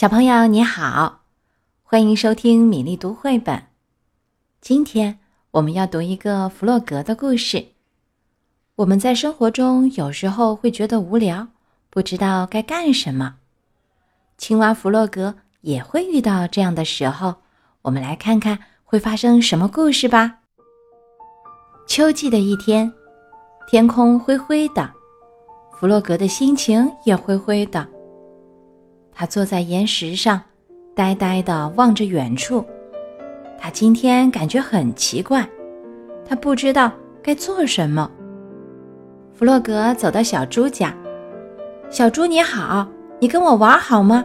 小朋友你好，欢迎收听米粒读绘本。今天我们要读一个弗洛格的故事。我们在生活中有时候会觉得无聊，不知道该干什么。青蛙弗洛格也会遇到这样的时候。我们来看看会发生什么故事吧。秋季的一天，天空灰灰的，弗洛格的心情也灰灰的。他坐在岩石上，呆呆地望着远处。他今天感觉很奇怪，他不知道该做什么。弗洛格走到小猪家：“小猪你好，你跟我玩好吗？”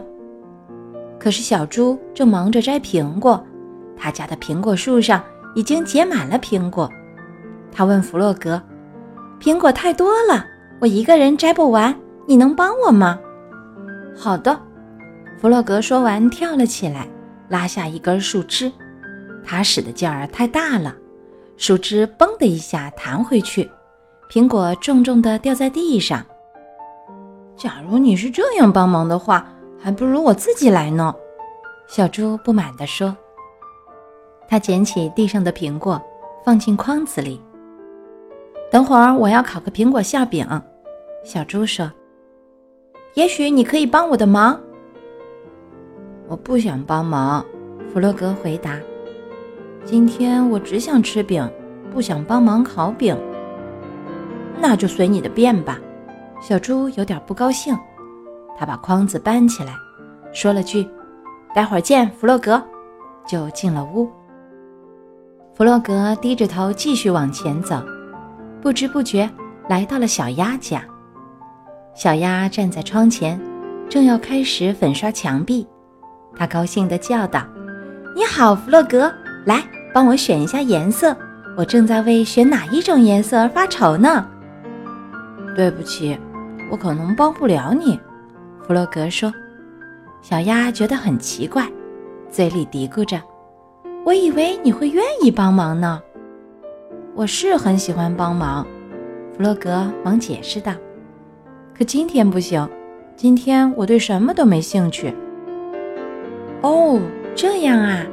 可是小猪正忙着摘苹果，他家的苹果树上已经结满了苹果。他问弗洛格：“苹果太多了，我一个人摘不完，你能帮我吗？”“好的。”弗洛格说完，跳了起来，拉下一根树枝。他使的劲儿太大了，树枝“嘣”的一下弹回去，苹果重重地掉在地上。假如你是这样帮忙的话，还不如我自己来呢。”小猪不满地说。他捡起地上的苹果，放进筐子里。等会儿我要烤个苹果馅饼，小猪说。也许你可以帮我的忙。我不想帮忙，弗洛格回答。今天我只想吃饼，不想帮忙烤饼。那就随你的便吧。小猪有点不高兴，他把筐子搬起来，说了句：“待会儿见，弗洛格。”就进了屋。弗洛格低着头继续往前走，不知不觉来到了小鸭家。小鸭站在窗前，正要开始粉刷墙壁。他高兴地叫道：“你好，弗洛格，来帮我选一下颜色。我正在为选哪一种颜色而发愁呢。”对不起，我可能帮不了你。”弗洛格说。小鸭觉得很奇怪，嘴里嘀咕着：“我以为你会愿意帮忙呢。”我是很喜欢帮忙，弗洛格忙解释道。可今天不行，今天我对什么都没兴趣。哦，这样啊！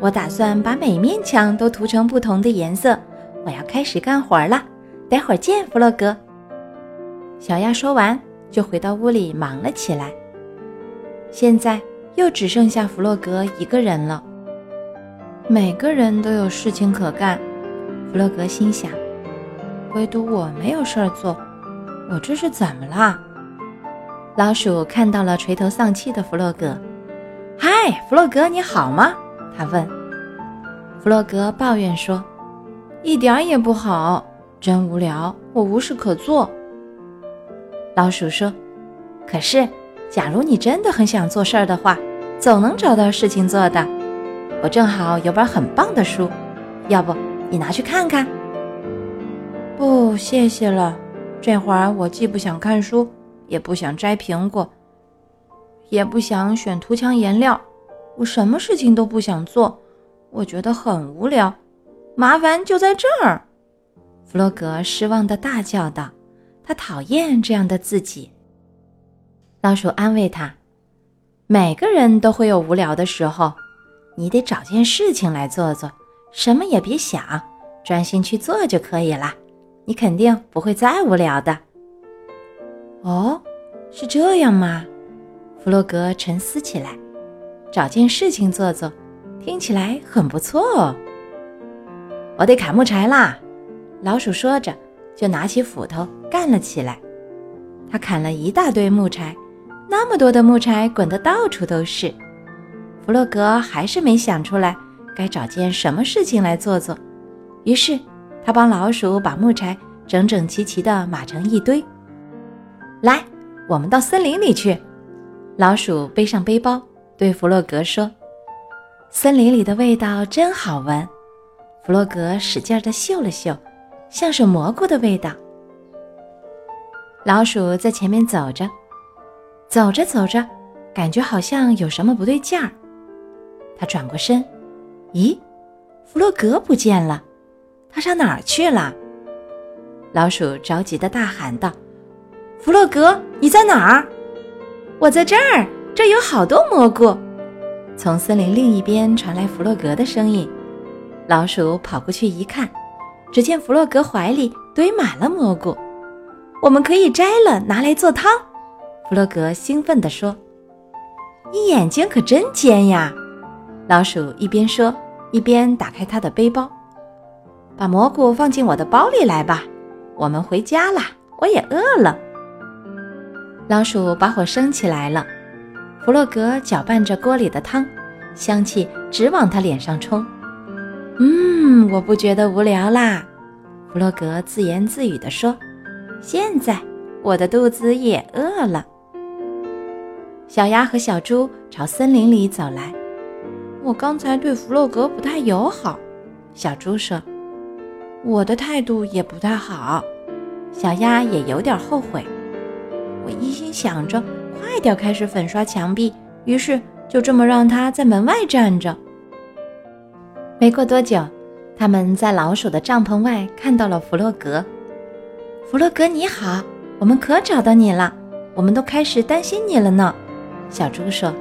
我打算把每面墙都涂成不同的颜色。我要开始干活了，待会儿见，弗洛格。小鸭说完，就回到屋里忙了起来。现在又只剩下弗洛格一个人了。每个人都有事情可干，弗洛格心想，唯独我没有事儿做。我这是怎么了？老鼠看到了垂头丧气的弗洛格。嗨，弗洛格，你好吗？他问。弗洛格抱怨说：“一点儿也不好，真无聊，我无事可做。”老鼠说：“可是，假如你真的很想做事儿的话，总能找到事情做的。我正好有本很棒的书，要不你拿去看看？”不，谢谢了。这会儿我既不想看书，也不想摘苹果。也不想选涂墙颜料，我什么事情都不想做，我觉得很无聊。麻烦就在这儿，弗洛格失望的大叫道：“他讨厌这样的自己。”老鼠安慰他：“每个人都会有无聊的时候，你得找件事情来做做，什么也别想，专心去做就可以了。你肯定不会再无聊的。”哦，是这样吗？弗洛格沉思起来，找件事情做做，听起来很不错哦。我得砍木柴啦！老鼠说着，就拿起斧头干了起来。他砍了一大堆木柴，那么多的木柴滚得到处都是。弗洛格还是没想出来该找件什么事情来做做，于是他帮老鼠把木柴整整齐齐地码成一堆。来，我们到森林里去。老鼠背上背包，对弗洛格说：“森林里的味道真好闻。”弗洛格使劲地嗅了嗅，像是蘑菇的味道。老鼠在前面走着，走着走着，感觉好像有什么不对劲儿。他转过身，咦，弗洛格不见了，他上哪儿去了？老鼠着急地大喊道：“弗洛格，你在哪儿？”我在这儿，这有好多蘑菇！从森林另一边传来弗洛格的声音。老鼠跑过去一看，只见弗洛格怀里堆满了蘑菇。我们可以摘了拿来做汤。弗洛格兴奋地说：“你眼睛可真尖呀！”老鼠一边说，一边打开他的背包，把蘑菇放进我的包里来吧。我们回家啦，我也饿了。老鼠把火升起来了，弗洛格搅拌着锅里的汤，香气直往他脸上冲。嗯，我不觉得无聊啦，弗洛格自言自语地说。现在我的肚子也饿了。小鸭和小猪朝森林里走来。我刚才对弗洛格不太友好，小猪说。我的态度也不太好，小鸭也有点后悔。我一心想着快点开始粉刷墙壁，于是就这么让他在门外站着。没过多久，他们在老鼠的帐篷外看到了弗洛格。弗洛格，你好，我们可找到你了，我们都开始担心你了呢。小猪说：“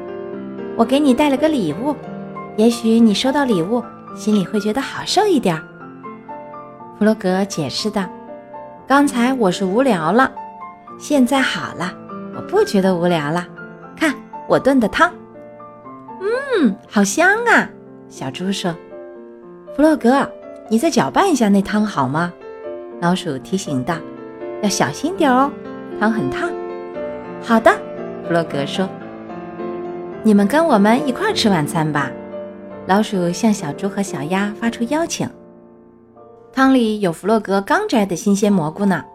我给你带了个礼物，也许你收到礼物，心里会觉得好受一点。”弗洛格解释道：“刚才我是无聊了，现在好了，我不觉得无聊了。看我炖的汤，嗯，好香啊。”小猪说。弗洛格，你再搅拌一下那汤好吗？老鼠提醒道：“要小心点哦，汤很烫。”好的，弗洛格说：“你们跟我们一块吃晚餐吧。”老鼠向小猪和小鸭发出邀请。汤里有弗洛格刚摘的新鲜蘑菇呢，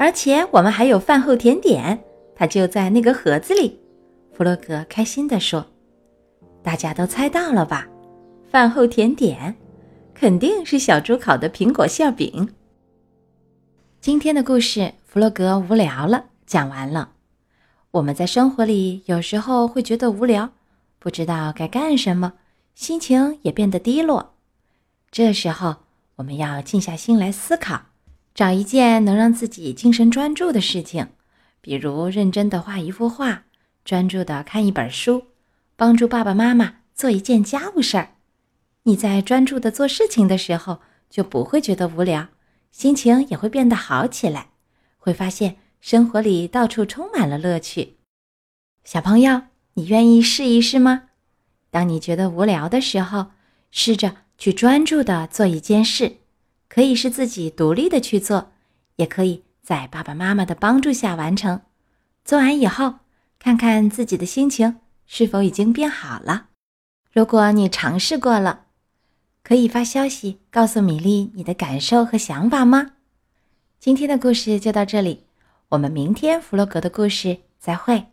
而且我们还有饭后甜点，它就在那个盒子里。弗洛格开心地说：“大家都猜到了吧？饭后甜点。”肯定是小猪烤的苹果馅饼。今天的故事，弗洛格无聊了，讲完了。我们在生活里有时候会觉得无聊，不知道该干什么，心情也变得低落。这时候，我们要静下心来思考，找一件能让自己精神专注的事情，比如认真的画一幅画，专注的看一本书，帮助爸爸妈妈做一件家务事儿。你在专注的做事情的时候，就不会觉得无聊，心情也会变得好起来，会发现生活里到处充满了乐趣。小朋友，你愿意试一试吗？当你觉得无聊的时候，试着去专注的做一件事，可以是自己独立的去做，也可以在爸爸妈妈的帮助下完成。做完以后，看看自己的心情是否已经变好了。如果你尝试过了，可以发消息告诉米粒你的感受和想法吗？今天的故事就到这里，我们明天弗洛格的故事再会。